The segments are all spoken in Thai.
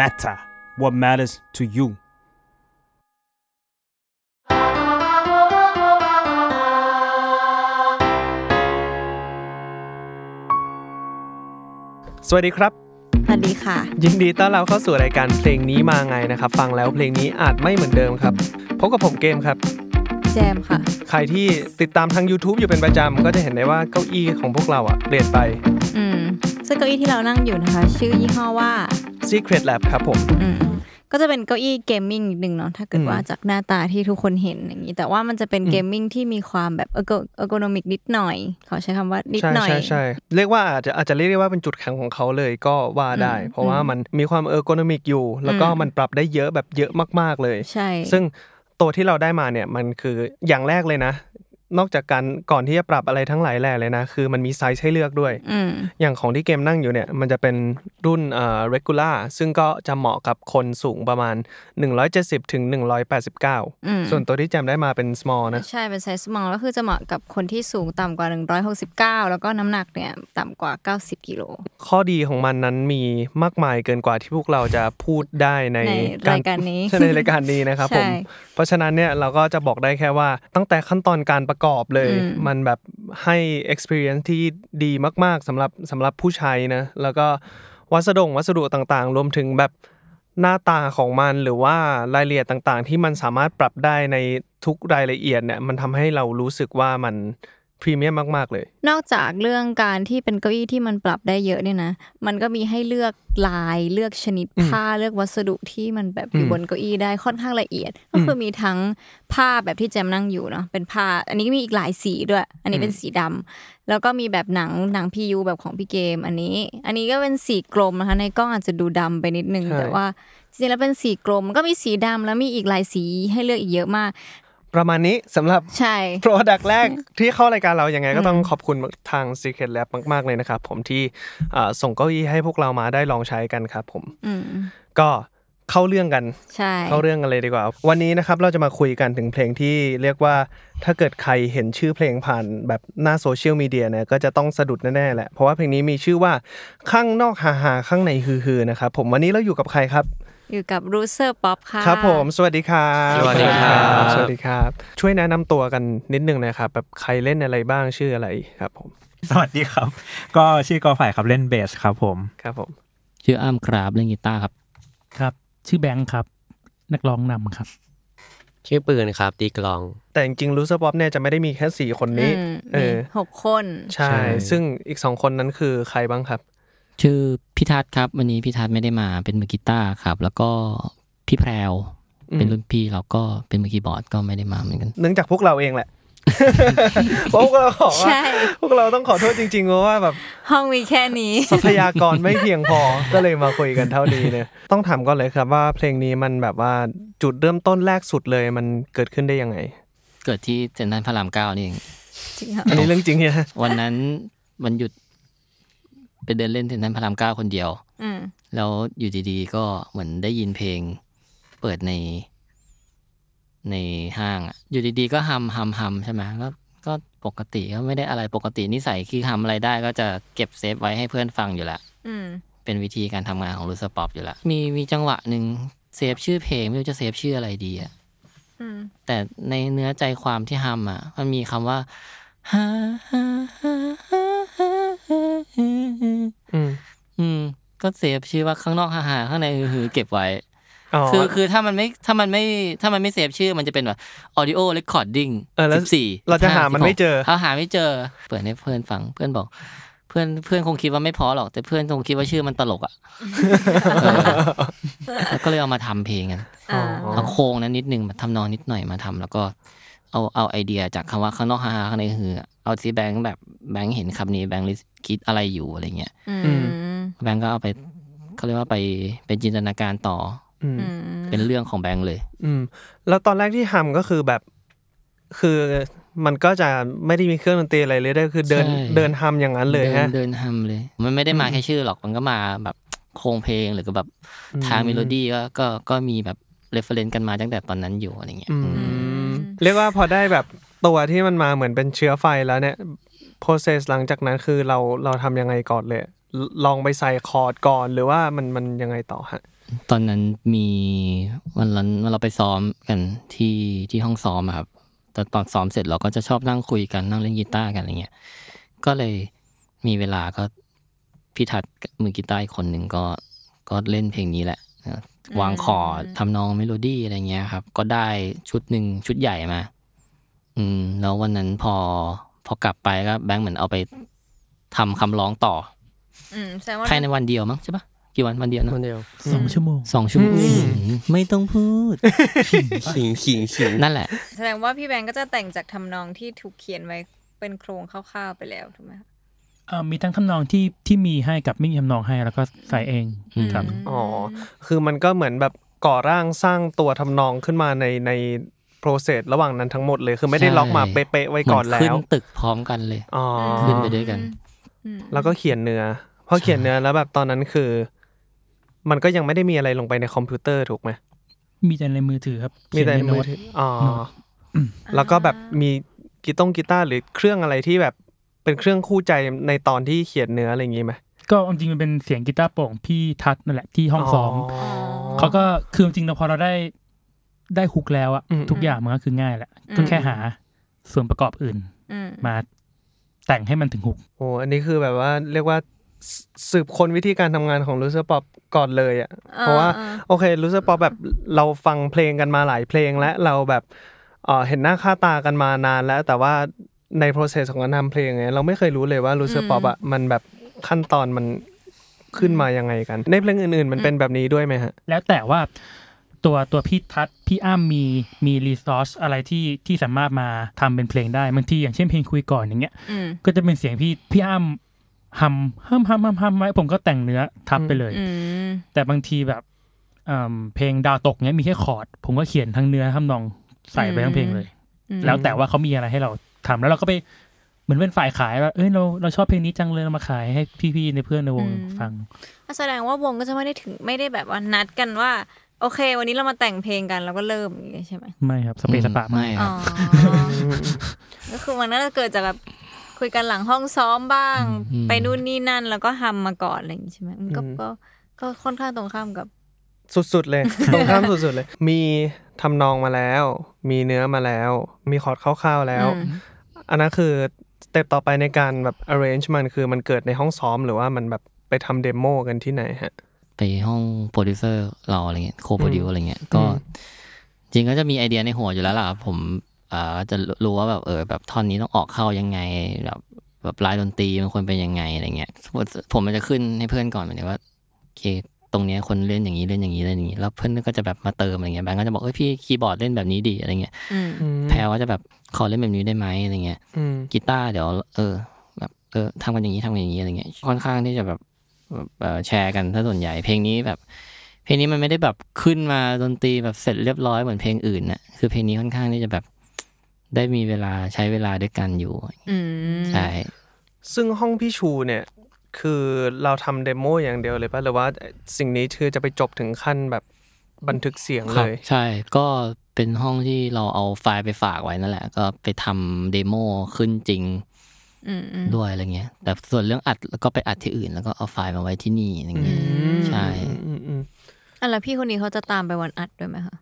matter what matters to you สวัสดีครับ สวัสดีค่ะ ยินดีต้อนรับเข้าสู่รายการเพลงนี้มาไงนะครับ ฟังแล้วเพลงนี้อาจไม่เหมือนเดิมครับ พบกับผมเกมครับ แจมค่ะ ใครที่ติดตามทาง YouTube อยู่เป็นประจำก็จะเห็นได้ว่าเก้าอี้ของพวกเราอะเปลี่ยนไป อืมซึ่งเก้าอี้ที่เรานั่งอยู่นะคะ ชื่อยี่ห้อว่า Secretlab ครับผมอืมก็จะเป็นเก้าอี้ gaming นิดนึงเนาะถ้าเกิดอืมว่าจากหน้าตาที่ทุกคนเห็นอย่างนี้ แต่ว่ามันจะเป็น gaming ที่มีความแบบ ergonomic นิดหน่อยขอใช้คำว่านิดใช่หน่อยใช่ใช่เรียกว่าอาจจะอาจจะเรียกได้ว่าเป็นจุดแข็งของเขาเลยก็ว่าได้อืมเพราะว่ามันมีความ ergonomic อยู่ แล้วก็อืมมันปรับได้เยอะแบบเยอะมากๆเลย ใช่ ซึ่งตัวที่เราได้มาเนี่ยมันคืออย่างแรกเลยนะ นอกจากการก่อนที่จะปรับอะไรทั้งหลายแหล่เลยนะ คือมันมีไซส์ให้เลือกด้วยอืมอย่างของที่เกมนั่งอยู่เนี่ย มันจะเป็นรุ่นเอ่อ regular ซึ่งก็จะเหมาะกับคนสูงประมาณ 170ถึงอืม189 ส่วนตัวที่แจมได้มาเป็น small นะ ใช่ เป็นไซส์ small ก็คือจะเหมาะกับคนที่สูงต่ำกว่า 169 แล้วก็น้ำหนักเนี่ยต่ำกว่า 90กิโล ข้อดีของมันนั้นมีมากมายเกินกว่าที่พวกเราจะพูดได้ในในรายการนี้ใช่ในรายการนี้นะครับผมใช่เพราะฉะนั้นเนี่ยเราก็จะบอกได้แค่ว่าตั้งแต่ขั้นตอนการประกอบเลยอืมมันแบบให้ experience ที่ดีมากๆสำหรับสำหรับผู้ใช้นะ แล้วก็วัสดุวัสดุต่างๆ รวมถึงแบบหน้าตาของมันหรือว่ารายละเอียดต่างๆ ที่มันสามารถปรับได้ในทุกรายละเอียดเนี่ยมันทำให้เรารู้สึกว่ามัน พรีเมียมมากๆเลย นอกจากเรื่องการที่เป็นเก้าอี้ที่มันปรับได้เยอะเนี่ยนะ มันก็มีให้เลือกลายเลือกชนิดผ้าเลือกวัสดุที่มันแบบอยู่อืมบนเก้าอี้ได้ค่อนข้างละเอียด ก็คือมีทั้งผ้าแบบที่แจมนั่งอยู่เนาะเป็นผ้า อันนี้ก็มีอีกหลายสีด้วย อันนี้เป็นสีดำแล้วก็มีแบบหนังหนังพียูแบบของพี่เกม อันนี้ อันนี้ก็เป็นสีกลมนะคะในกล้องอาจจะดูดำไปนิดนึงใช่แต่ว่าจริงๆแล้วเป็นสีกลมก็มีสีดำแล้วมีอีกหลายสีให้เลือกอีกเยอะมาก ประมาณนี้สำหรับใช่โปรดักแรกที่เข้ารายการเรายังไงก็ต้องขอบคุณทาง Secret Lab มาก ๆ เลยนะครับ ผมที่อ่าส่งเก้าอี้ให้พวกเรามาได้ลองใช้กันครับ ผมอืมก็เข้าเรื่องกันใช่เข้าเรื่องกันเลยดีกว่า วันนี้นะครับเราจะมาคุยกันถึงเพลงที่เรียกว่าถ้าเกิดใครเห็นชื่อเพลงผ่านแบบหน้า social media เนี่ยก็จะต้องสะดุดแน่ๆแหละเพราะว่าเพลงนี้มีชื่อว่าข้างนอกฮาฮาข้างในฮือฮือนะครับผมวันนี้เราอยู่กับใครครับ อยู่กับ loserpop ค่ะ ครับผม สวัสดีครับ สวัสดีครับ สวัสดีครับ ช่วยแนะนำตัวกันนิดนึงนะครับแบบใครเล่นอะไรบ้างชื่ออะไรครับผม สวัสดีครับ ก็ชื่อกอฝ่ายครับเล่นเบสครับผมครับผม ชื่ออ้ำครับเล่นกีตาร์ครับ ครับ ชื่อแบงค์ครับ นักร้องนำครับ ชื่อปืนครับตีกลอง แต่จริงๆลูเซอร์ป๊อปเนี่ยจะไม่ได้มีแค่สี่คนนี้อืมเอมีอหกคน ใช่ ซึ่งอีกสองคนนั้นคือใครบ้างครับ ชื่อพี่ทัศน์ครับวันนี้พี่ทัศน์ไม่ได้มาเป็นมือกีตาร์ครับ แล้วก็พี่แพรวอืมเป็นรุ่นพี่เราก็เป็นมือคีย์บอร์ดก็ไม่ได้มาเหมือนกัน เนื่องจากพวกเราเองแหละเพราะพวกเราขอว่าใช่พวกเราต้องขอโทษจริงๆเพราะว่าแบบห้องมีแค่นี้ทรัพยากรไม่เพียงพอก็เลยมาคุยกันเท่านี้เนี่ยต้องถามก่อนเลยครับว่าเพลงนี้มันแบบว่าจุดเริ่มต้นแรกสุดเลยมันเกิดขึ้นได้ยังไง เกิดที่เซนทรัลพระรามเก้านี่เองจริงเหรออันนี้เรื่องจริงเนี่ยวันนั้นวันหยุด ไปเดินเล่นเซนทรัลพระรามเก้าคนเดียวอืมแล้วอยู่ดีๆ ก็เหมือนได้ยินเพลง เปิดใน ในห้างอะอยู่ดีๆ ก็ฮัมฮัมฮัมใช่ไหมก็ก็ปกติก็ไม่ได้อะไรปกตินิสัยคือทำอะไรได้ก็จะเก็บ save ไว้ให้เพื่อนฟังอยู่แล้วอืมเป็นวิธีการทำงานของ loserpop อยู่แล้วมีมีจังหวะหนึ่ง save ชื่อเพลงไม่รู้จะ save ชื่ออะไรดีอะอืมแต่ในเนื้อใจความที่ฮัมอะมันมีคำว่าฮ่าฮ่าฮ่าฮ่าฮ่าฮ่าอืม อืม ก็ save ชื่อว่าข้างนอกฮาฮาข้างในฮือๆเก็บไว้อ๋อคือคือถ้ามันไม่ถ้ามันไม่ถ้ามันไม่เซฟชื่อมันจะเป็นแบบ audio recording เออแล้วสิบสี่เราจะหามันไม่เจอเขาหาไม่เจอ เปิดให้เพื่อนฟังเพื่อนบอก เพื่อนเพื่อนคงคิดว่าไม่พอหรอก แต่เพื่อนคงคิดว่าชื่อมันตลกอะเออแล้วก็เลยเอามาทำเพลงกันอ่าเอาโครงนั้นนิดนึงมาทำนองนิดหน่อยมาทำแล้วก็ เอาเอาไอเดียจากคำว่าข้างนอกฮาๆข้างในคือเอาที่แบงค์แบบแบงค์เห็นคำนี้แบงค์คิดอะไรอยู่อะไรเงี้ยอืม แบงค์ก็เอาไปเขาเรียกว่าไปเป็นจินตนาการต่ออืมอืมเป็นเรื่องของแบงค์เลย อืม แล้วตอนแรกที่ทำก็คือแบบ คือมันก็จะไม่ได้มีเครื่องดนตรีอะไรเลยได้คือเดินใช่เดินทำอย่างนั้นเลยเดินฮะเดินทำเลย มันไม่ได้มาแค่ชื่อหรอกมันก็มาแบบโครงเพลงหรือก็แบบทางเมโลดี้ก็ก็ก็มีแบบ reference กันมาตั้งแต่ตอนนั้นอยู่อะไรเงี้ยอืมอืมเรียกว่าพอได้แบบตัวที่มันมาเหมือนเป็นเชื้อไฟแล้วเนี่ย process หลังจากนั้นคือเราเราทำยังไงก่อนเลย ลองไปใส่คอร์ดก่อนหรือว่ามันมันยังไงต่อฮะตอนนั้นมีวันนั้นเราไปซ้อมกันที่ที่ห้องซ้อมอะครับแต่ตอนซ้อมเสร็จเราก็จะชอบนั่งคุยกันนั่งเล่นกีตาร์กันอะไรเงี้ยก็เลยมีเวลาก็พี่ทัศน์มือกีตาร์คนหนึ่งก็ก็เล่นเพลงนี้แหละวางคอร์ดทำนองเมโลดี้อะไรเงี้ยครับ ก็ได้ชุดหนึ่งชุดใหญ่มา อืม แล้ววันนั้นพอพอกลับไปก็แบงค์เหมือนเอาไปทำคำร้องต่อ อืมแสดงว่าภายในวันเดียวมั้งใช่ปะกี่วันวันเดียวนะคนเดียว สองชั่วโมง สองชั่วโมงไม่ต้องพูด ขิงขิงขิงนั่นแหละ แสดงว่าพี่แบงก์ก็จะแต่งจากทำนองที่ถูกเขียนไว้เป็นโครงคร่าวๆไปแล้วถูกไหมคะเอ่อมีทั้งทำนองที่ที่มีให้กับไม่มีทำนองให้แล้วก็ใส่เองครับอ๋อ คือมันก็เหมือนแบบก่อร่างสร้างตัวทำนองขึ้นมาในในโปรเซสระหว่างนั้นทั้งหมดเลย คือไม่ได้ใช่ ล็อกมาเป๊ะๆไว้ก่อนเหมืแล้ขึ้นวตึกพร้อมกันเลย อ๋อ ขึ้นไปด้วยกันอืม แล้วก็เขียนเนื้อพอเขียนเนื้อแล้วแบบตอนนั้นคือ มันก็ยังไม่ได้มีอะไรลงไปในคอมพิวเตอร์ถูกไหมมีแต่ในมือถือครับมีแต่ในเขียมือโน้ตถืออ๋ออโน้ตแล้วก็แบบมีกีตงกีตาร์หรือเครื่องอะไรที่แบบเป็นเครื่องคู่ใจในตอนที่เขียนเนื้ออะไรอย่างงี้ไหมก็จริงๆมันเป็นเสียงกีตาร์โปร่งพี่ทัศน์นั่นแหละที่ห้องซ้อมเขาก็คือจริงๆเราพอเราได้ได้ hook แล้วอะอืมทุกอย่างมันก็คือง่ายแหละก็แค่หาส่วนประกอบอื่นอืมมา แต่งให้มันถึง hook โอ้อันนี้คือแบบว่าเรียกว่าสสืบค้นวิธีการทำงานของ loserpop ก่อนเลยอะเพราะว่าอ่าโอเค loserpop แบบเราฟังเพลงกันมาหลายเพลงและเราแบบเออเห็นหน้าค่าตากันมานานแล้ว แต่ว่าใน process ของการทำเพลงเนี่ยเราไม่เคยรู้เลยว่า loserpop อะมันแบบขั้นตอนมันขึ้นมายังไงกัน ในเพลงอื่นๆ มันเป็นแบบนี้ด้วยไหมฮะ แล้วแต่ว่า ตัวตัวพี่ทัศน์พี่อ้ำมีมี resource อะไรที่ที่สามารถมาทำเป็นเพลงได้บางทีอย่างเช่นเพลงคุยก่อนอย่างเงี้ยอืมก็จะเป็นเสียงพี่พี่อ้ำฮัมฮัมฮัมฮัมฮัมไว้ผมก็แต่งเนื้อทับไปเลยอืมแต่บางทีแบบเอิ่มเพลงดาวตกเนี้ยมีแค่คอร์ดผมก็เขียนทั้งเนื้อทั้งนองใส่ไปทั้งเพลงเลยอืมแล้วแต่ว่าเขามีอะไรให้เราทำแล้วเราก็ไปเหมือนเป็นฝ่ายขายว่าเอ้ยเราเราชอบเพลงนี้จังเลยเรามาขายให้พี่ๆในเพื่อนในวงฟังแสดงว่าวงก็จะไม่ได้ถึงไม่ได้แบบว่านัดกันว่า โอเค วันนี้เรามาแต่งเพลงกันแล้วก็เริ่มอย่างงี้ใช่ไหมไม่ครับสเปซสปะไม่มากคอ๋รัอบ ก็คือมันน่าจะเกิดจากแบบคุยกันหลังห้องซ้อมบ้าง อืม ไปนู่นนี่นั่นแล้วก็ทำมาก่อนอะไรอย่างงี้ใช่ไหมมันก็อืม ก็ก็ค่อนข้างตรงข้ามกับ สุดๆเลย ตรงข้ามสุดๆเลย มีทำนองมาแล้ว มีเนื้อมาแล้ว มีคอร์ดคร่าวๆแล้ว อืม อันนั้นคือ step ต่อไปในการแบบ arrange มันคือมันเกิดในห้องซ้อมหรือว่ามันแบบไปทำเดโมกันที่ไหนฮะ ไปห้องโปรดิวเซอร์เราอะไรเงี้ย co-produce อะไรเงี้ยก็อืมจริงก็จะมีไอเดียในหัวอยู่แล้วล่ะครับผมอ่าจะรู้ว่าแบบเออแบบท่อนนี้ต้องออกเข้ายังไงแบบแบบลายดนตรีมันควรเป็นยังไงอะไรเงี้ยผมผมมันจะขึ้นให้เพื่อนก่อนหมายถึงว่าโอเคตรงเนี้ยคนเล่นอย่างนี้เล่นอย่างนี้เล่นอย่างนี้แล้วเพื่อนก็จะแบบมาเติมอะไรเงี้ยแบงก์ก็จะบอกเอ้ยพี่คีย์บอร์ดเล่นแบบนี้ดีอะไรเงี้ยอืมแพรก็จะแบบขอเล่นแบบนี้ได้ไหมอะไรเงี้ยอืมกีตาร์เดี๋ยวเออ แบบเออทำกันอย่างนี้ทำกันอย่างนี้อะไรเงี้ยค่อนข้างที่จะแบบ แบบเอ่อแชร์กันถ้าส่วนใหญ่เพลงนี้แบบ เพลงนี้มันไม่ได้แบบขึ้นมาดนตรีแบบเสร็จเรียบร้อยเหมือนเพลงอื่นน่ะคือเพลงนี้ค่อนข้างที่จะแบบได้มีเวลาใช้เวลาด้วยกันอยู่อืมใช่ซึ่งห้องพี่ชูเนี่ย คือเราทำเดโมอย่างเดียวเลยป่ะหรือว่าสิ่งนี้คือจะไปจบถึงขั้นแบบบันทึกเสียงเลยครับใช่ ก็เป็นห้องที่เราเอาไฟล์ไปฝากไว้นั่นแหละ ก็ไปทำเดโมขึ้นจริงอืมอืม ด้วยอะไรเงี้ย แต่ส่วนเรื่องอัดแล้วก็ไปอัดที่อื่น แล้วก็เอาไฟล์มาไว้ที่นี่อะไรเงี้ยมใช่อืมอืมอะแล้วพี่คนนี้เขาจะตามไปวันอัดด้วยไหมคะ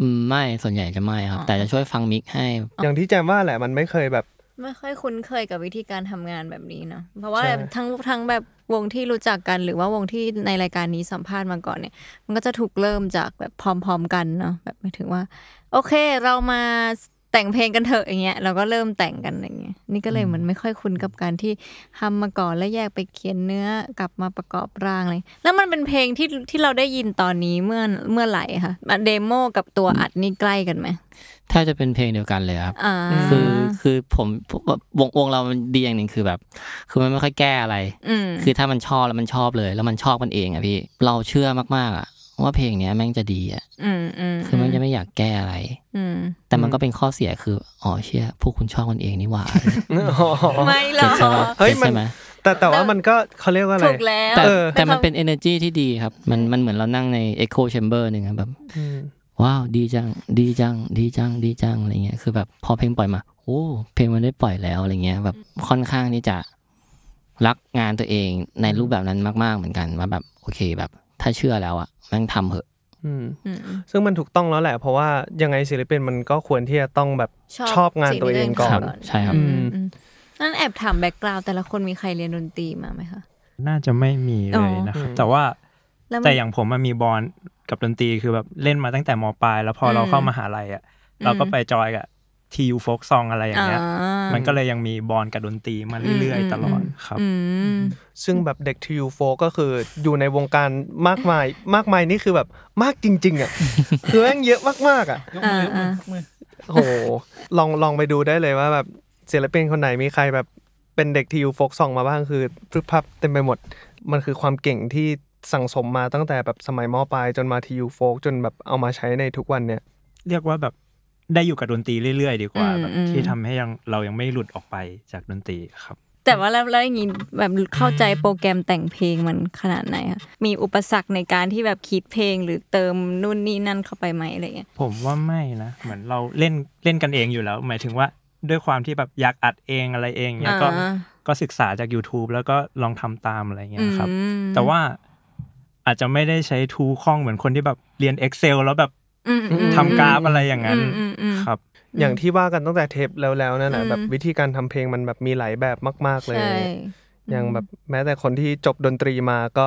อืมไม่ส่วนใหญ่จะไม่ครับอ๋อแต่จะช่วยฟังมิกให้ อย่างที่แจมว่าแหละมันไม่เคยแบบ ไม่ค่อยคุ้นเคยกับวิธีการทำงานแบบนี้เนาะเพราะว่าใช่ทั้งทั้งแบบวงที่รู้จักกันหรือว่าวงที่ในรายการนี้สัมภาษณ์มาก่อนเนี่ย มันก็จะถูกเริ่มจากแบบพร้อม ๆ กันเนาะแบบหมายถึงว่า โอเคเรามา แต่งเพลงกันเถอะอย่างเงี้ยเราก็เริ่มแต่งกันอย่างเงี้ยนี่ก็เลยเหมือนไม่ค่อยคุ้นกับการที่ทำมาก่อนแล้วแยกไปเขียนเนื้อกลับมาประกอบร่างเลยแล้วมันเป็นเพลงที่ที่เราได้ยินตอนนี้เมื่อเมื่อไหร่คะเดโมกับตัวอัดนี่ใกล้กันไหมแทบจะเป็นเพลงเดียวกันเลยครับอ่าคือคือผมผมวงวงเรามันดีอย่างหนึ่งคือแบบ คือมันไม่ค่อยแก้อะไรอืมคือถ้ามันชอบแล้วมันชอบเลย แล้วมันชอบมันเองอะพี่เราเชื่อมากๆอะ ว่าเพลงเนี้ยแม่งจะดีอะอืมอืมคือมันจะไม่อยากแก้อะไรอืมแต่มันก็เป็นข้อเสียคืออ๋อเชื่อพวกคุณชอบกันเองนี่หว่าไม่หรอกใช่ไหมเฮ้ยมันใช่ไหมแต่แต่ว่ามันก็เขาเรียกว่าอะไรถูกแล้วแต่เออแต่มันเป็น energy ที่ดีครับ มันมันเหมือนเรานั่งใน echo chamber หนึ่งอะแบบอืมว้าวดีจังดีจังดีจังดีจังอะไรเงี้ยคือแบบพอเพลงปล่อยมาโอ้เพลงมันได้ปล่อยแล้วอะไรเงี้ยแบบค่อนข้างที่จะรักงานตัวเองในรูปแบบนั้นมาก ๆเหมือนกันว่าแบบโอเคแบบ ถ้าเชื่อแล้วอะแม่งทำเหอะอืมอืมซึ่งมันถูกต้องแล้วแหละ เพราะว่ายังไงศิลปินมันก็ควรที่จะต้องแบบชอบงานตัวเองก่อครันบใช่ครับอืมอืมนั่นแอบถาม background แต่ละคนมีใครเรียนดนตรีมาไหมคะน่าจะไม่มีเลยนะครับอ๋อแต่ว่าแล้วมันแต่อย่างผมมันมีบอลกับดนตรีคือแบบเล่นมาตั้งแต่มปลาย แล้วพอเราอืมเข้ามหาลัยอะ เราก็ไป join กับ TU Folksong อะไรอย่างเงี้ย มันก็เลยยังมีบอลกับดนตรีมาเรื่อยๆ ตลอดครับอืมซึ่งแบบเด็ก TU Folk็คืออยู่ในวงการมากมาย มากมายนี่คือแบบมากจริง ๆ อะ คือแม่งเยอะมากๆอะอ่าอ่าโอ้โหลองลองไปดูได้เลยว่าแบบศิลปินคนไหนมีใครแบบเป็นเด็ก TU Folksong มาบ้างคือพรึบพรับเต็มไปหมด มันคือความเก่งที่สั่งสมมาตั้งแต่แบบสมัยมปลายจนมา TU Folk จนแบบเอามาใช้ในทุกวันเนี่ย เรียกว่าแบบ ได้อยู่กับดนตรีเรื่อยๆ ดีกว่าอืมแบบอืมที่ทำให้ยังเรายังไม่หลุดออกไปจากดนตรีครับ แต่ว่าแล้วแล้วอย่างนี้แบบเข้าใจโปรแกรมแต่งเพลงมันขนาดไหนคะมีอุปสรรคในการที่แบบคิดเพลงหรือเติมนู่นนี่นั่นเข้าไปไหมอะไรเงี้ยผมว่าไม่นะเหมือนเราเล่นเล่นกันเองอยู่แล้ว หมายถึงว่าด้วยความที่แบบอยากอัดเองอะไรเองเนี่ยก็อ่าก็ศึกษาจาก YouTube แล้วก็ลองทำตามอะไรเงี้ยครับอืมแต่ว่าอาจจะไม่ได้ใช้ทูคล่องเหมือนคนที่แบบเรียน Excel แล้วแบบอืมอืม ทำกราฟอะไรอย่างนั้นอืมอืมอืมครับ อย่างที่ว่ากันตั้งแต่เทปแล้วแล้วนั่นแหละอืมแบบวิธีการทำเพลงมันแบบมีหลายแบบมาก ๆเลยใช่อย่างแบบแม้แต่คนที่จบดนตรีมาก็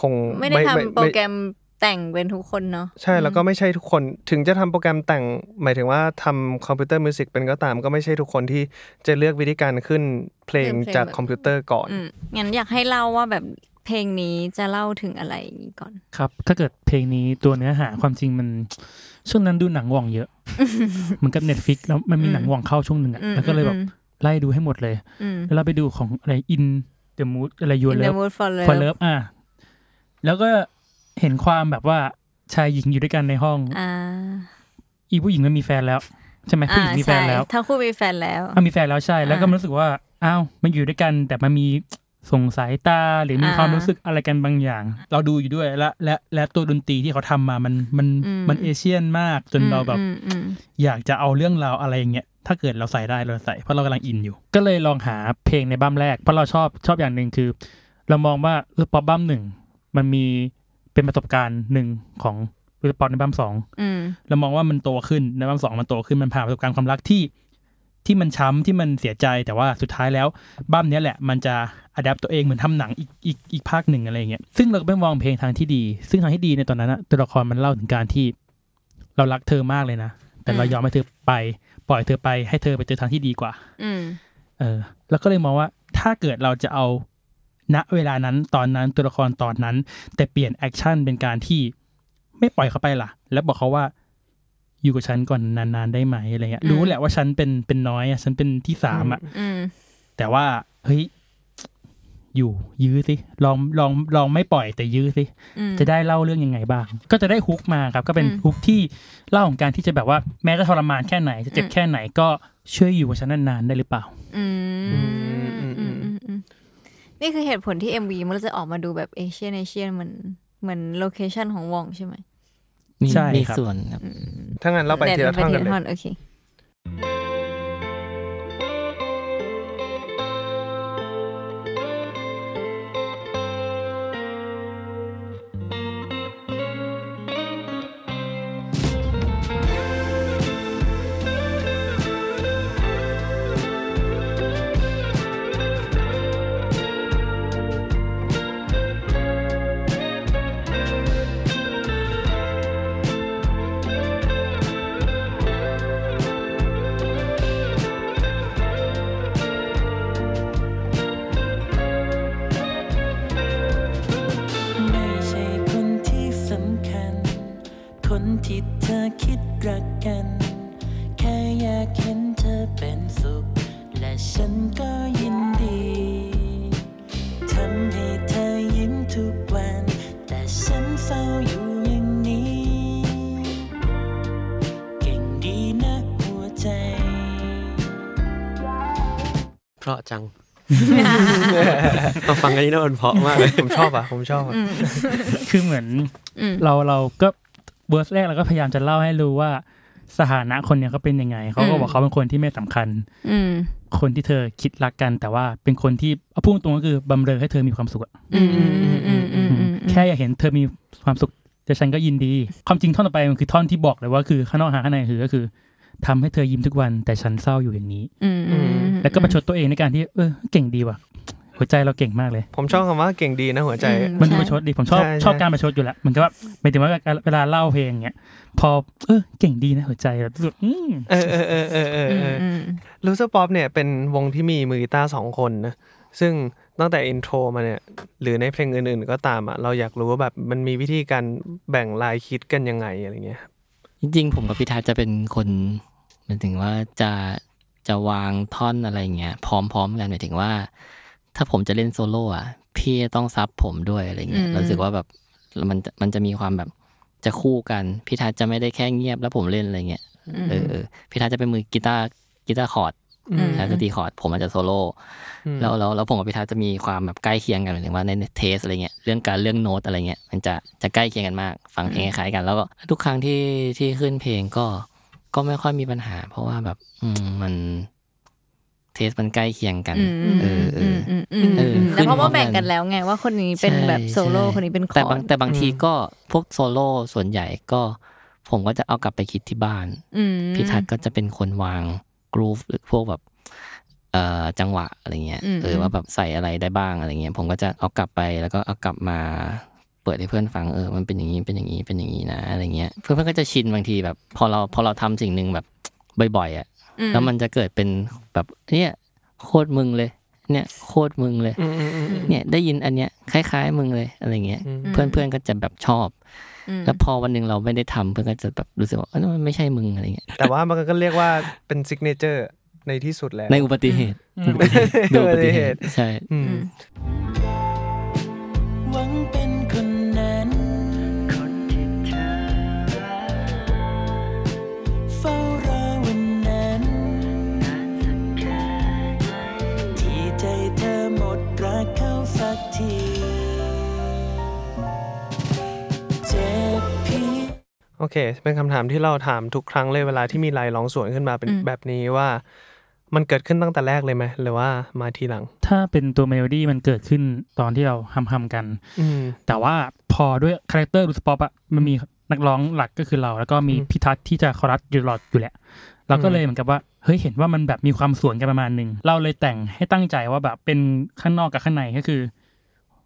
คงไม่ได้ทำโปรแกรมแต่งเป็นทุกคนเนาะใช่แล้วก็ไม่ใช่ทุกคนถึงจะทำโปรแกรมแต่ง หมายถึงว่าทำ computer music เป็นก็ตาม ก็ไม่ใช่ทุกคนที่จะเลือกวิธีการขึ้นเพลงจากคอมพิวเตอร์ก่อนอืมงั้นอยากให้เล่าว่าแบบ เพลงนี้จะเล่าถึงอะไรอย่างนี้ก่อน ครับ ถ้าเกิดเพลงนี้ตัวเนื้อหาความจริงมัน ช่วงนั้นดูหนังหว่องเยอะเหมือนกับ Netflix แล้วมันมีหนังหว่องเข้าช่วงหนึ่งอะอืมแล้วก็เลยแบบอืมไล่ดูให้หมดเลยอืมแล้วเราไปดูของอะไรอินเดอะมูดอะไรยู In เล the ฟ mood for ฟอร์ love เลิฟอะแล้วก็เห็นความแบบว่าชายหญิงอยู่ด้วยกันในห้องอ่าอีผู้หญิงมันมีแฟนแล้วใช่ไหมผู้หญิงมีแฟนแล้วใช่ทั้งคู่มีแฟนแล้วอะมีแฟนแล้วใช่ แล้วก็อ่ามันรู้สึกว่าอ้าวมันอยู่ด้วยกัน แต่มันมี ส่งสายตาหรือมีอ่าความรู้สึกอะไรกันบางอย่าง เราดูอยู่ด้วยและและและตัวดนตรีที่เขาทำมามันมันอืมมัน Asian มากจนเราแบบอืมอืมอยากจะเอาเรื่องราวอะไรอย่างเงี้ยถ้าเกิดเราใส่ได้เราใส่เพราะเรากำลัง in อยู่ ก็เลยลองหาเพลงในบั้มแรกเพราะเราชอบชอบอย่างหนึ่งคือ เรามองว่าเออป๊อปบั้มหนึ่งมันมีเป็นประสบการณ์หนึ่งของเออป๊อปในบั้มสองอืมเรามองว่ามันโตขึ้นในบั้มสองมันโตขึ้นมันผ่านประสบการณ์ความรักที่ ที่มันช้ำที่มันเสียใจแต่ว่าสุดท้ายแล้วบั้มเนี้ยแหละมันจะ adapt ตัวเองเหมือนทำหนังอีกอีกอีกภาคหนึ่งอะไรอย่างเงี้ยซึ่งเราก็ไปมองเพลงทางที่ดี ซึ่งทางที่ดีในตอนนั้นอะตัวละครมันเล่าถึงการที่ เรารักเธอมากเลยนะแต่เรายอมให้เธอไป ปล่อยเธอไปให้เธอไปเจอทางที่ดีกว่า อืมเออ แล้วก็เลยมองว่าถ้าเกิดเราจะเอาณเวลานั้นตอนนั้นตัวละครตอนนั้น แต่เปลี่ยน action เป็นการที่ไม่ปล่อยเขาไปล่ะ แล้วบอกเขาว่า อยู่กับฉันก่อนนานๆได้ไหมอะไรเงี้ยอืมรู้แหละว่าฉันเป็นเป็นน้อยอะฉันเป็นที่สามอะอืมแต่ว่าเฮ้ยอยู่ยื้อสิลองลองลองไม่ปล่อยแต่ยื้อสิอืมจะได้เล่าเรื่องยังไงบ้าง ก็จะได้ฮุกมาครับ ก็เป็นอืมฮุกที่เล่าของการที่จะแบบว่าแม้จะทรมานแค่ไหนจะเจ็บอืมแค่ไหนก็ช่วยอยู่กับฉันนานๆได้หรือเปล่าอืมอือืมมอือืมมอืมอืมนี่คือเหตุผลที่ MV มันจะออกมาดูแบบเอเชียนเอเชียนเหมือนเหมือนโลเคชันของวองใช่ไหม มีใช่มีครับ ส่วนครับอืมถ้างั้นเราไปทีละท่อนกันเลยท่อนโอเค จังมาฟังกันนี่นะมันเพราะมากเลยผมชอบอะผมชอบอะคือเหมือนอืมเราเราก็เวอร์สแรกเราก็พยายามจะเล่าให้รู้ว่าสถานะคนเนี้ยเขาเป็นยังไงเขาก็อืมบอกเขาเป็นคนที่ไม่สำคัญ อืมคนที่เธอคิดรักกัน แต่ว่าเป็นคนที่เอาพุ่งตรงก็คือบำเรอให้เธอมีความสุขอะอืมอืมอืมอืมอืมอืมแค่ค่อยากเห็นเธอมีความสุขแต่ฉันก็ยินดี ความจริงท่อนต่อไปมันคือท่อนที่บอกเลยว่าคือข้างนอกหาข้างในคือก็คือ ทำให้เธอยิ้มทุกวันแต่ฉันเศร้าอยู่อย่างนี้อืมอืมแล้วก็มาประชดตัวเองในการที่เออเก่งดีว่ะ หัวใจเราเก่งมากเลย ผมชอบคำว่าเก่งดีนะหัวใจอืมันดูประชดดีผมชอบใช่ใช่ชอบการประชดอยู่แล้วเหมือนกับว่าหมายถึงว่าเวลาเล่าเพลงเงี้ยพอเออเก่งดีนะหัวใจแบบรู้สึกอืมเออเออเออเออเอออืเอมออืม Loserpop เนี่ยเป็นวงที่มีมือกีตาร์สองคนนะซึ่งตั้งแต่ intro มาเนี่ยหรือในเพลงอื่นๆ ก็ตามอะเราอยากรู้ว่าแบบมันมีวิธีการแบ่งลายคิดกันยังไงอะไรเงี้ย จริงๆ ผมกับพิทัศน์จะเป็นคนหมายถึงว่าจะจะวางท่อนอะไรเงี้ยพร้อมๆกันหมายถึงว่า ถ้าผมจะเล่นโซโล่อะพี่ต้อง support ผมด้วยอะไรเงี้ยอืมเรารู้สึกว่าแบบมันมันจะมีความแบบจะคู่กันพิทัศน์จะไม่ได้แค่เงียบแล้วผมเล่นอะไรเงี้ยเออเออพิทัศน์จะเป็นมือกีตาร์กีตาร์คอร์ดอืม แล้วจะตีคอร์ดผมอาจจะโซโล่อืมแล้วแล้วแล้วผมกับพิทัศน์จะมีความแบบใกล้เคียงกันหมายถึงว่าในtaste อะไรเงี้ยเรื่องการเรื่องโน้ตอะไรเงี้ยมันจะจะใกล้เคียงกันมาก ฟังเพลงคล้ายๆกัน แล้วก็ทุกครั้งที่ที่ขึ้นเพลงก็ก็ไม่ค่อยมีปัญหา เพราะว่าแบบอืมมัน taste มันใกล้เคียงกันอืมเออเอออืมอืมเอออืมแล้วเพราะว่าขึ้นพร้อมกันแบ่งกันแล้วไงว่าคนนี้เป็นแบบโซโล่ใช่คนนี้เป็นคอแต่ร์บางดแต่บางทีก็พวกโซโล่ส่วนใหญ่ก็ผมก็จะเอากลับไปคิดที่บ้านอืมพี่ทัศน์ก็จะเป็นคนวาง groove หรือพวกแบบเอ่อจังหวะอะไรเงี้ยอืมเออว่าแบบใส่อะไรได้บ้างอะไรเงี้ยผมก็จะเอากลับไปแล้วก็เอากลับมาเปิดให้เพื่อนฟังเออมันเป็นอย่างนี้เป็นอย่างนี้เป็นอย่างนี้นะอะไรเงี้ยเพื่อนๆก็จะชินบางทีแบบ พอเราพอเราทำสิ่งหนึ่งแบบบ่อยๆอะอืมแล้วมันจะเกิดเป็นแบบเนี่ยโคตรมึงเลย เนี่ยโคตรมึงเลยอืมอืมอืมอืมเนี่ยได้ยินอันเนี้ยคล้ายๆมึงเลยอะไรเงี้ยอืมเพื่อนๆก็จะแบบชอบอืม แล้วพอวันหนึ่งเราไม่ได้ทำเพื่อนก็จะแบบรู้สึกว่าเอ้ยมันไม่ใช่มึงอะไรเงี้ยแต่ว่ามันก็เรียกว่าเป็นซิกเนเจอร์ในที่สุดแล้วในอุบัติเหตุอืมดูอุบัติเหตุใช่ โอเค เป็นคำถามที่เราถามทุกครั้งเลยเวลาที่มีลายร้องสวนขึ้นมาเป็นอืมแบบนี้ว่ามันเกิดขึ้นตั้งแต่แรกเลยไหมหรือว่ามาทีหลัง ถ้าเป็นตัวเมโลดี้มันเกิดขึ้นตอนที่เรา hum humๆกันอืมแต่ว่าพอด้วย character Loserpop อะมันมีนักร้องหลักก็คือเรา แล้วก็มีอืมพิทัศน์ที่จะคอรัสอยู่ตลอดอยู่แหละเราก็เลยเหมือนกับว่าเฮ้ยเห็นว่ามันแบบมีความสวนกันประมาณหนึ่งเราเลยแต่งให้ตั้งใจว่าแบบเป็นข้างนอกกับข้างในก็คือ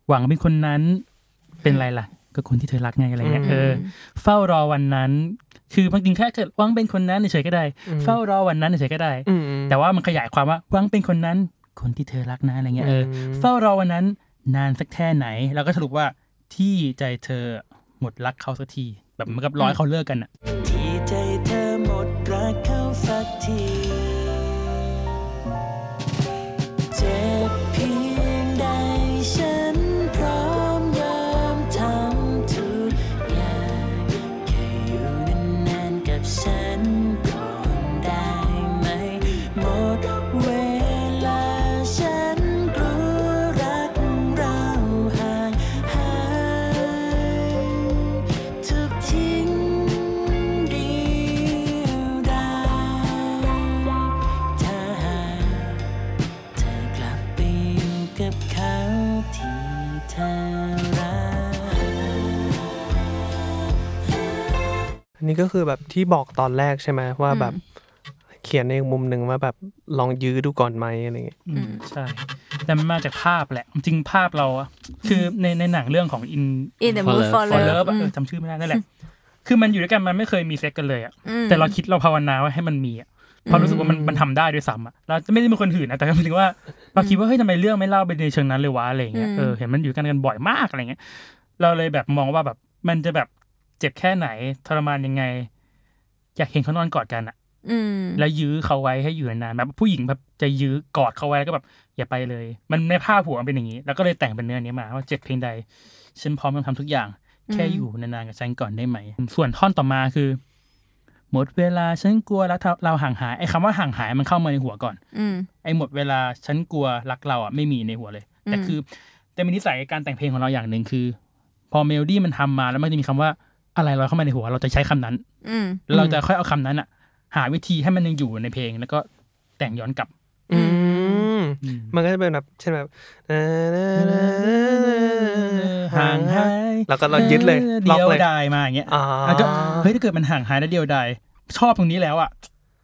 หวังเป็นคนนั้นเป็นอะไรล่ะ ก็คนที่เธอรักไงอะไรเงี้ยเออเฝ้ารอวันนั้น คือบางทีแค่เกิดหวังเป็นคนนั้นเฉยๆก็ได้อืมเฝ้ารอวันนั้นเฉยๆก็ได้อืมแต่ว่ามันขยายความว่าหวังเป็นคนนั้น คนที่เธอรักนะอะไรเงี้ยเอออมเฝ้ารอวันนั้นนานสักแค่ไหน แล้วก็สรุปว่าที่ใจเธอหมดรักเขาสักที แบบเหมือนกับร้อยเขาเลิกกันอะที่ใจเธอหมดรักเขาสักที นนี้ก็คือแบบที่บอกตอนแรกใช่ไหมว่าแบบเขียนในอีกมุมหนึ่งว่าแบบลองยื้อดูก่อนไหมอะไรเงี้ยอืมใช่แต่มันมาจากภาพแหละ จริงๆภาพเราอะคือในในหนังเรื่องของอิน In the mood for love เออจำชื่อไม่ได้นั่นแหละ คือมันอยู่ด้วยกันมันไม่เคยมีเซ็กกันเลยอะอืม แต่เราคิดเราภาวนาว่าให้มันมีอะเพราะรู้สึกว่ามันมันทำได้ด้วยซ้ำอะเราจะไม่ได้เป็นคนหื่นนะแต่ก็หมายถึงว่าเราคิดว่าเฮ้ยทำไมเรื่องไม่เล่าไปในเชิงนั้นเลยวะอะไรอย่างเงี้ยอืม เออเห็นมันอยู่กันกันบ่อยมากอะไรเงี้ยเราเลยแบบมองว่าแบบมันจะแบบ เจ็บแค่ไหนทรมานยังไง อยากเห็นเขานอนกอดกันอะอืมแล้วยื้อเขาไว้ให้อยู่นานๆแบบผู้หญิงแบบจะยื้อกอดเขาไว้แล้วก็แบบ อย่าไปเลย มันในภาพหัวมันเป็นอย่างนี้ แล้วก็เลยแต่งเป็นเนื้อนี้มา ว่าเจ็บเพียงใด ฉันพร้อมจะทำทุกอย่าง แค่อยู่นานๆกับฉันก่อนได้ไหม ส่วนท่อนต่อมาคือ หมดเวลาฉันกลัวรักเราห่างหายไอ้คำว่าห่างหายมันเข้ามาในหัวก่อน อืมไอ้หมดเวลาฉันกลัวรักเราอะไม่มีในหัวเลย แต่อืมคือแต่มีนิสัยการแต่งเพลงของเราอย่างหนึ่งคือ พอเมโลดี้มันทำมาแล้วมันจะมีคำว่า อะไรลอยเข้ามาในหัว เราจะใช้คำนั้น อืมแล้วเราจะค่อยเอาคำนั้นอะหาวิธีให้มันยังอยู่ในเพลง แล้วก็แต่งย้อนกลับ อืมมันก็จะเป็นแบบเช่นแบบห่างหายแล้วก็เรายึดเลยเออล็อกเดียวเลยดายมาอย่างเงี้ยอ่าแล้วก็เฮ้ยถ้าเกิดมันห่างหายแล้วเดียวดายชอบตรงนี้แล้วอะ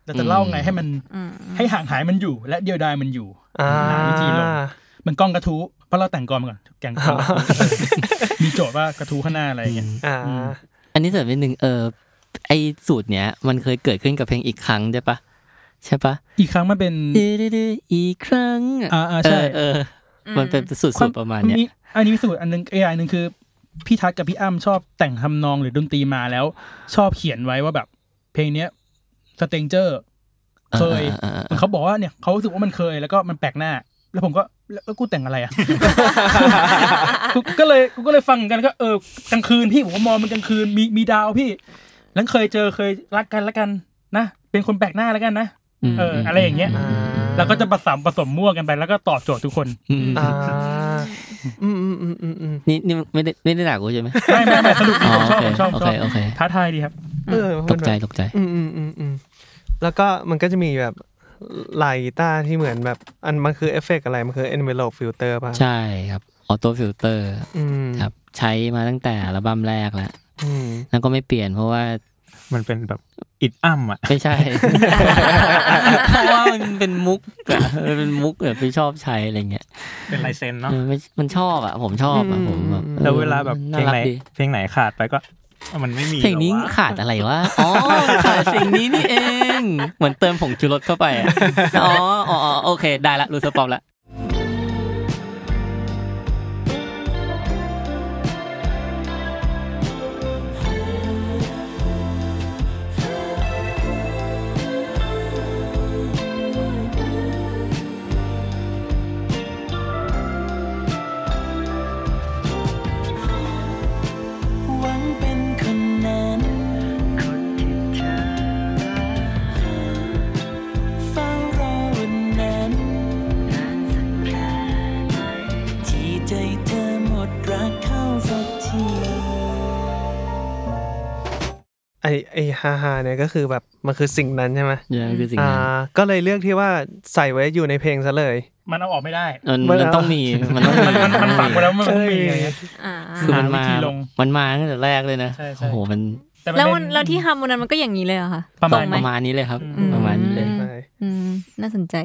เราจะเล่าไงให้มันอืมให้ห่างหายมันอยู่ และเดียวดายมันอยู่อ่าหาวิธีลงมันกล้องกระทู้เพราะเราแต่งกลอนมาก่อนแกงกลอนมีโจทย์ว่ากระทู้ข้างหน้าอะไรอย่างเงี้ย อ่าอืมอันนี้เสริมนิดนึงเออไอสูตรเนี้ย มันเคยเกิดขึ้นกับเพลงอีกครั้งใช่ปะใช่ปะอีกครั้งมันเป็นดื้อๆๆอีกครั้งะอ่าอ่าใช่เออเออ มันเป็นสูตรสูตรประมาณเนี้ยอันนี้มีสูตรอันนึงอีกอย่างหนึ่งคือพี่ทัศน์กับพี่อ้ำชอบแต่งทำนองหรือดนตรีมาแล้ว ชอบเขียนไว้ว่าแบบ เพลงเนี้ยสเตงเจอร์เคยออออออเหมือนเขาบอกว่าเนี่ยเขารู้สึกว่ามันเคยแล้วก็มันแปลกหน้า แล้วผมก็แล้วแล้วกูแต่งอะไรอะกูก็เลยกูก็เลยฟังกันก็เออกลางคืนพี่ผมก็มองมันกลางคืนมีมีดาวพี่ แล้วเคยเจอเคยรักกันแล้วกันนะเป็นคนแปลกหน้าแล้วกันนะเออ อะไรอย่างเงี้ยอ่าแล้วก็จะผสมผสมมั่วกันไปแล้วก็ตอบโจทย์ทุกคนอืมอ่าอืมอืมอืมอืมอืมนี่นี่ไม่ได้ไม่ได้ด่ากูใช่ไหมไม่ไม่ไม่สนุกดีอ๋อผมชอบผมชอบโอชเคอบโอเคท้าทายดีครับเออตกใจตกใจอืมอืมอืมอืมแล้วก็มันก็จะมีแบบ ลายกีตาร์ที่เหมือนแบบ อันมันคือเอฟเฟกต์อะไร มันคือ envelope filter ป่ะ ใช่ครับออโต้ฟิลเตอร์อืมครับ ใช้มาตั้งแต่อัลบั้มแรกแล้วอืมแล้วก็ไม่เปลี่ยนเพราะว่ามันเป็นแบบอิดอ้ำอะไม่ใช่ เพราะว่ามันเป็นมุกอะเออเป็นมุกแบบที่ชอบใช้อะไรเงี้ยเป็นลายเซ็นเนาะเออไม่มันชอบอะ ผมชอบอะผมแบบออแล้วเวลาแบบเพน่าลงรักไหนดีเพลงไหนขาดไปก็ มันไม่มีเพลงนี้หรอวะขาดอะไรวะ อ๋อขาดสิ่งนี้นี่เอง เหมือนเติมผงชูรสเข้าไปอะอ๋ออ๋อ อ๋อ โอเค ได้ละ รู้สปอมละ ไอไอฮาฮาเนี่ยก็คือแบบมันคือสิ่งนั้นใช่ไหมเนี่ยคือสิ่งอ่านั้นก็เลยเลือกที่ว่าใส่ไว้อยู่ในเพลงซะเลย มันเอาออกไม่ได้มันมันมันต้องมีมันต้องมีมันมันมันฝังไว้แล้วมันต้องมีอะไรเงี้ยอ่าคือมันมาหาวิธีลงมันมาตั้งแต่แรกเลยนะใช่ใช่โอ้โหมันต่มันแล้วเป็วันแล้วที่ทำวันนั้นมันก็อย่างนี้เลยเหรอคะประมาณตงไหประมาณนี้เลยครับอืมประมาณนี้เลยใช่อืมน่าสนใจ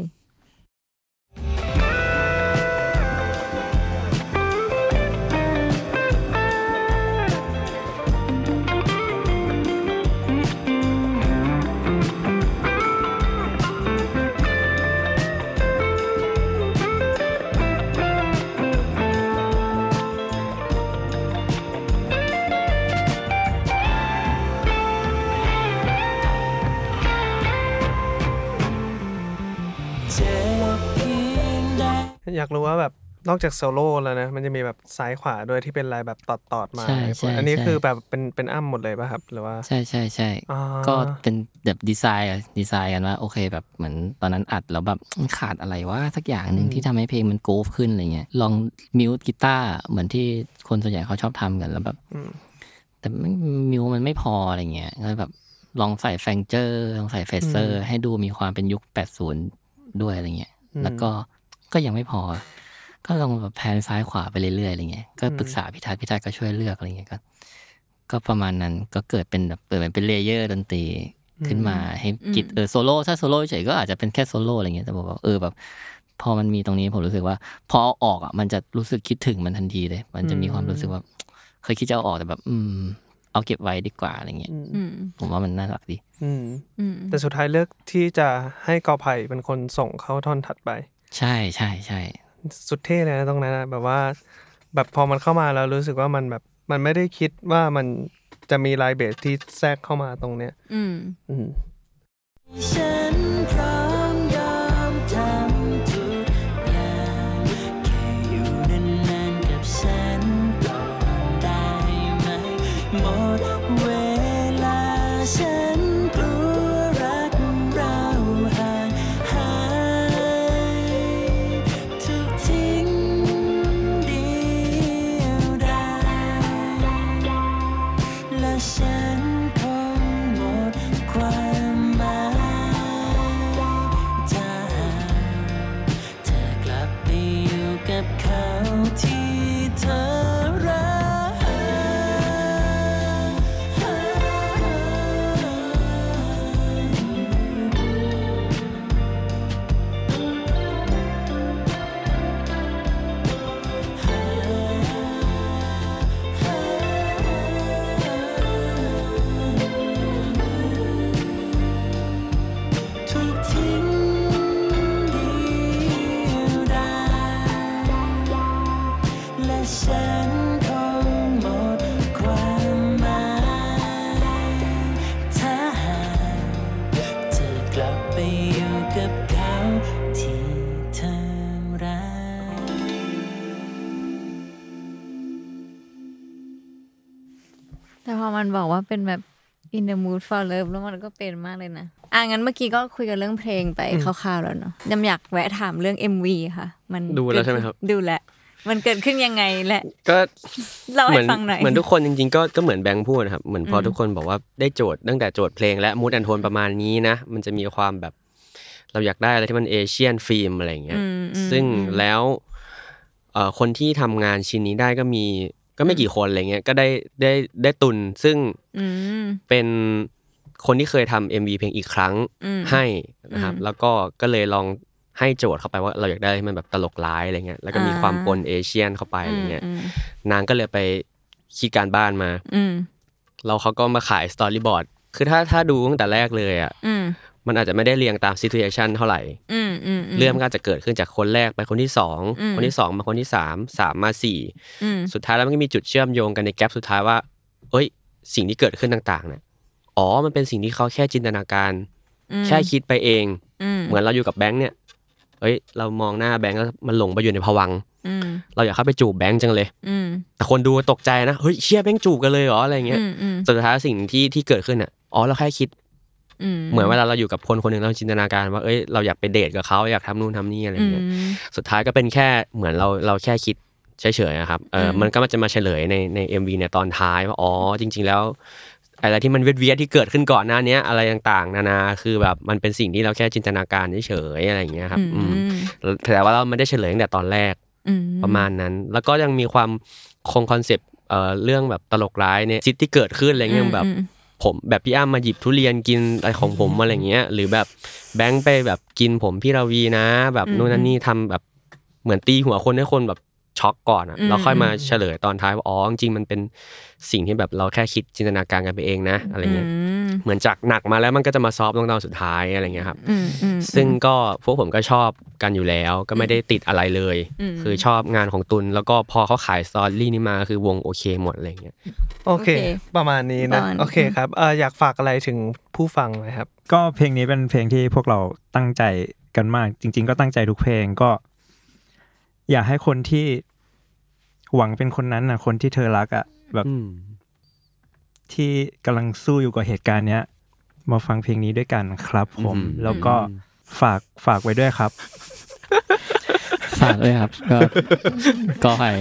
อยากรู้ว่าแบบนอกจากโซโล่แล้วนะ มันจะมีแบบซ้ายขวาด้วยที่เป็นลายแบบตอดตอดๆมา ใช่ใช่อันนี้ใช่คือแบบเป็นเป็นอ้ำหมดเลยป่ะครับ หรือว่า ใช่ใช่ใช่อ่าก็เป็นแบบดีไซน์อะดีไซน์กันว่า โอเคแบบเหมือนตอนนั้นอัดแล้วแบบมันขาดอะไรวะสักอย่างหนึ่งที่ทำให้เพลงมัน groove ขึ้นอะไรเงี้ยลอง mute กีตาร์เหมือนที่คนส่วนใหญ่เขาชอบทำกันแล้วแบบอืมแต่ไม่ mute มันไม่พออะไรเงี้ยก็แบบลองใส่ flanger ลองใส่ phaser ให้ดูมีความเป็นยุค 80 ด้วยอะไรเงี้ยอืมแล้วก็ ก็ยังไม่พอ ก็ลองแบบ pan ซ้ายขวาไปเรื่อยๆอะไรเงี้ยก็อืมปรึกษาพิทัศน์พิทัศน์ก็ช่วยเลือกอะไรเงี้ยก็ ก็ประมาณนั้นก็เกิดเป็นแบบเปิดเป็น layer ดนตรีขึ้นมาให้กิจเออโซโล่ถ้าโซโล่เฉยก็อาจจะเป็นแค่โซโล่อะไรเงี้ยแต่บอกว่าเออแบบพอมันมีตรงนี้ผมรู้สึกว่า พอเอาออกอะมันจะรู้สึกคิดถึงมันทันทีเลย มันจะมีความรู้สึกว่า เคยคิดจะเอาออกแต่แบบ อืม เอาเก็บไว้ดีกว่าอะไรเงี้ยอืมอืมผมว่ามันน่ารักดีอืมอืมแต่สุดท้ายเลือกที่จะให้กอไผ่เป็นคนส่งเข้าท่อนถัดไป ใช่ใช่ใช่สุดเท่เลยนะตรงนั้นนะแบบว่า แบบพอมันเข้ามาแล้วรู้สึกว่ามันแบบมันไม่ได้คิดว่ามันจะมีลายเบสที่แทรกเข้ามาตรงเนี้ย อืม อืมฉันพร้อม ว่าเป็นแบบ in the mood for love แล้วมันก็เป็นมากเลยนะ อะงั้นเมื่อกี้ก็คุยกันเรื่องเพลงไปคร่าวๆแล้วเนาะยำอยากแวะถามเรื่อง MV ค่ะ มันดูแล้วใช่ไหมครับ ดูแลวมันเกิดขึ้นยังไงแหละ ก็เล่าเหให้มือนฟังหน่อยเหมือนทุกคนจริงๆ ก็ก็เหมือนแบงค์พูดนะครับ เหมือนพออมทุกคนบอกว่าได้โจทย์ตั้งแต่โจทย์เพลงและมูดแอนโทนประมาณนี้นะ มันจะมีความแบบ เราอยากได้อะไรที่มันเอเชียนฟิล์มอะไรอย่างเงี้ยอืมอืมซึ่งอืมแล้วเอ่อคนที่ทำงานชิ้นนี้ได้ก็มี ก็ไม่กี่คนอะไรเงี้ยก็ได้ได้ได้ตุนซึ่งอืมเป็นคนที่เคยทำ MV เพลงอีกครั้งอืมให้นะครับอืมแล้วก็ก็เลยลองให้โจทย์เข้าไปว่าเราอยากได้อะไรที่มันแบบตลกร้ายอะไรเงี้ยแล้วก็มีอ่าความปน Asian เข้าไปอะไรเงี้ยอืมนางก็เลยไปคิดการบ้านมาอืมแล้วเขาก็มาขาย storyboard คือถ้าถ้าดูตั้งแต่แรกเลยอะอื มมันอาจจะไม่ได้เรียงตาม situation เท่าไหร่อืมอืมเรื่องมันก็อาจจะเกิดขึ้นจากคนแรกไปคนที่สองอืมคนที่สองมาคนที่สามสามมาสี่อืมสุดท้ายแล้วมันก็มีจุดเชื่อมโยงกันในแกลบสุดท้ายว่า เอ้ย สิ่งที่เกิดขึ้นต่างๆเนี่ยอ๋อมันเป็นสิ่งที่เขาแค่จินตนาการ แค่คิดไปเอง เหมือนเราอยู่กับแบงค์เนี่ยเอ้ย เรามองหน้าแบงค์แล้วมันหลงไปอยู่ในภวังค์อืมเราอยากเข้าไปจูบแบงค์จังเลยอืมแต่คนดูตกใจนะเฮ้ยเชี่ยแบงค์จูบกันเลยเหรออะไรเงี้ยอืมอืมสุดท้ายสิ่งที่ที่เกิดขึ้นอะอ๋อเราแค่คิดอืม เหมือนเวลาเราอยู่กับคนคนหนึ่งเราจินตนาการว่าเอ้ยเราอยากไปเดทกับเขาอยากทำนู่นทำนี่อะไรอืเงี้ยมสุดท้ายก็เป็นแค่เหมือนเราเราแค่คิดเฉยๆอะครับเอออมมันก็มันจะมาเฉลยในใน MV เนี่ยตอนท้ายว่าอ๋อจริง ๆ แล้วอะไรที่มันเวียดเวียดๆที่เกิดขึ้นก่อนหน้าเนี้ยอะไรต่างๆ นานาคือแบบมันเป็นสิ่งที่เราแค่จินตนาการเฉยๆอะไรอย่างเงี้ยครับอือืมมแต่ว่าเราไม่ได้เฉลยตั้งแต่ตอนแรกอืมประมาณนั้น แล้วก็ยังมีความคงคอนเซปต์เอ่อเรื่องแบบตลกร้ายเนี่ย sit ที่เกิดขึ้นอะไรเงี้ยแบบอืม ผมแบบพี่อ้ำมาหยิบทุเรียนกินอะไรของผมอะไรเงี้ย หรือแบบแบงค์ไปแบบกินผมพี่ราวีนะ แบบอืมนู่นนั่นนี่ทำแบบเหมือนตีหัวคนให้คนแบบช็อกก่อนอะอืมแล้วค่อยมาอืมเฉลยตอนท้ายว่าอ๋อจริงๆมันเป็นสิ่งที่แบบเราแค่คิดจินตนาการกันไปเองนะ อะไรเงี้ยม เหมือนจากหนักมาแล้วมันก็จะมาซอฟต์ลงตอนสุดท้ายอะไรเงี้ยครับอืมอืมซึ่งก็พวกผมก็ชอบกันอยู่แล้ว ก็ไม่ได้ติดอะไรเลยอืมคือชอบงานของตุลแล้วก็พอเขาขายสตอรี่นี้มาคือวงโอเคหมดอะไรเงี้ยโอเคโอเคประมาณนี้ปนะระมาณโอเคครับเอออยากฝากอะไรถึงผู้ฟังไหมครับ ก็เพลงนี้เป็นเพลงที่พวกเราตั้งใจกันมาก จริง ๆ ก็ตั้งใจทุกเพลงก็ อยากให้คนที่หวังเป็นคนนั้นน่ะคนที่เธอรักอะแบบ ที่กำลังสู้อยู่กับเหตุการณ์เนี้ย มาฟังเพลงนี้ด้วยกันครับผมอืมแล้วก็ฝากฝากไว้ด้วยครับฝากด้วยครับ ก็ก็ไผ่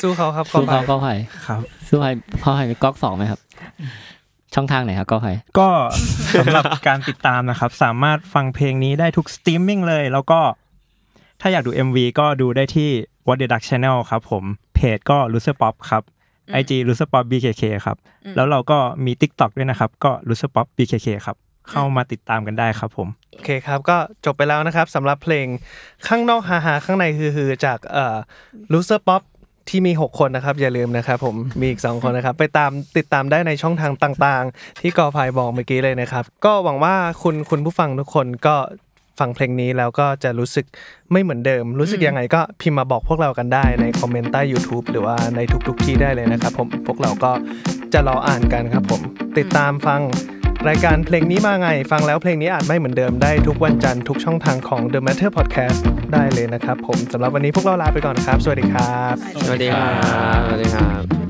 สู้เขาครับสู้เขาไปก็ไผ่ครับ สู้ไผ่พ่อไผ่มีก๊อกสองไหมครับ ช่องทางไหนครับก็ไผ่ก็สำหรับการติดตามนะครับ สามารถฟังเพลงนี้ได้ทุกสตรีมมิ่งเลย แล้วก็ถ้าอยากดู MV ก็ดูได้ที่ What the Duck Channel ครับผม เพจก็ l o s e r Pop ครับ IG l o s e r Pop BKK ครับ แล้วเราก็มี TikTok ด้วยนะครับ ก็ l o s e r Pop BKK ครับ เข้ามาติดตามกันได้ครับผมโอเคครับ ก็จบไปแล้วนะครับสำหรับเพลงข้างนอกฮาฮาข้างในฮือฮือจากเอ่อ loser pop ที่มี 6 คนนะครับ อย่าลืมนะครับผมมีอีก 2 คนนะครับ ไปตามติดตามได้ในช่องทางต่าง ๆ ที่กอภัยบอกเมื่อกี้เลยนะครับ ก็หวังว่าคุณคุณผู้ฟังทุกคนก็ ฟังเพลงนี้แล้วก็จะรู้สึกไม่เหมือนเดิม รู้สึกยังไงก็พิมพ์มาบอกพวกเรากันได้ในคอมเมนต์ใต้ YouTube หรือว่าในทุกๆที่ได้เลยนะครับผมพวกเราก็จะรออ่านกันครับผมติดตามฟังรายการเพลงนี้มาไง ฟังแล้วเพลงนี้อาจไม่เหมือนเดิมได้ทุกวันจันทร์ทุกช่องทางของ The Matter Podcast ได้เลยนะครับผมสำหรับวันนี้พวกเราลาไปก่อนครับ สวัสดีครับ สวัสดีครับ สวัสดีครับ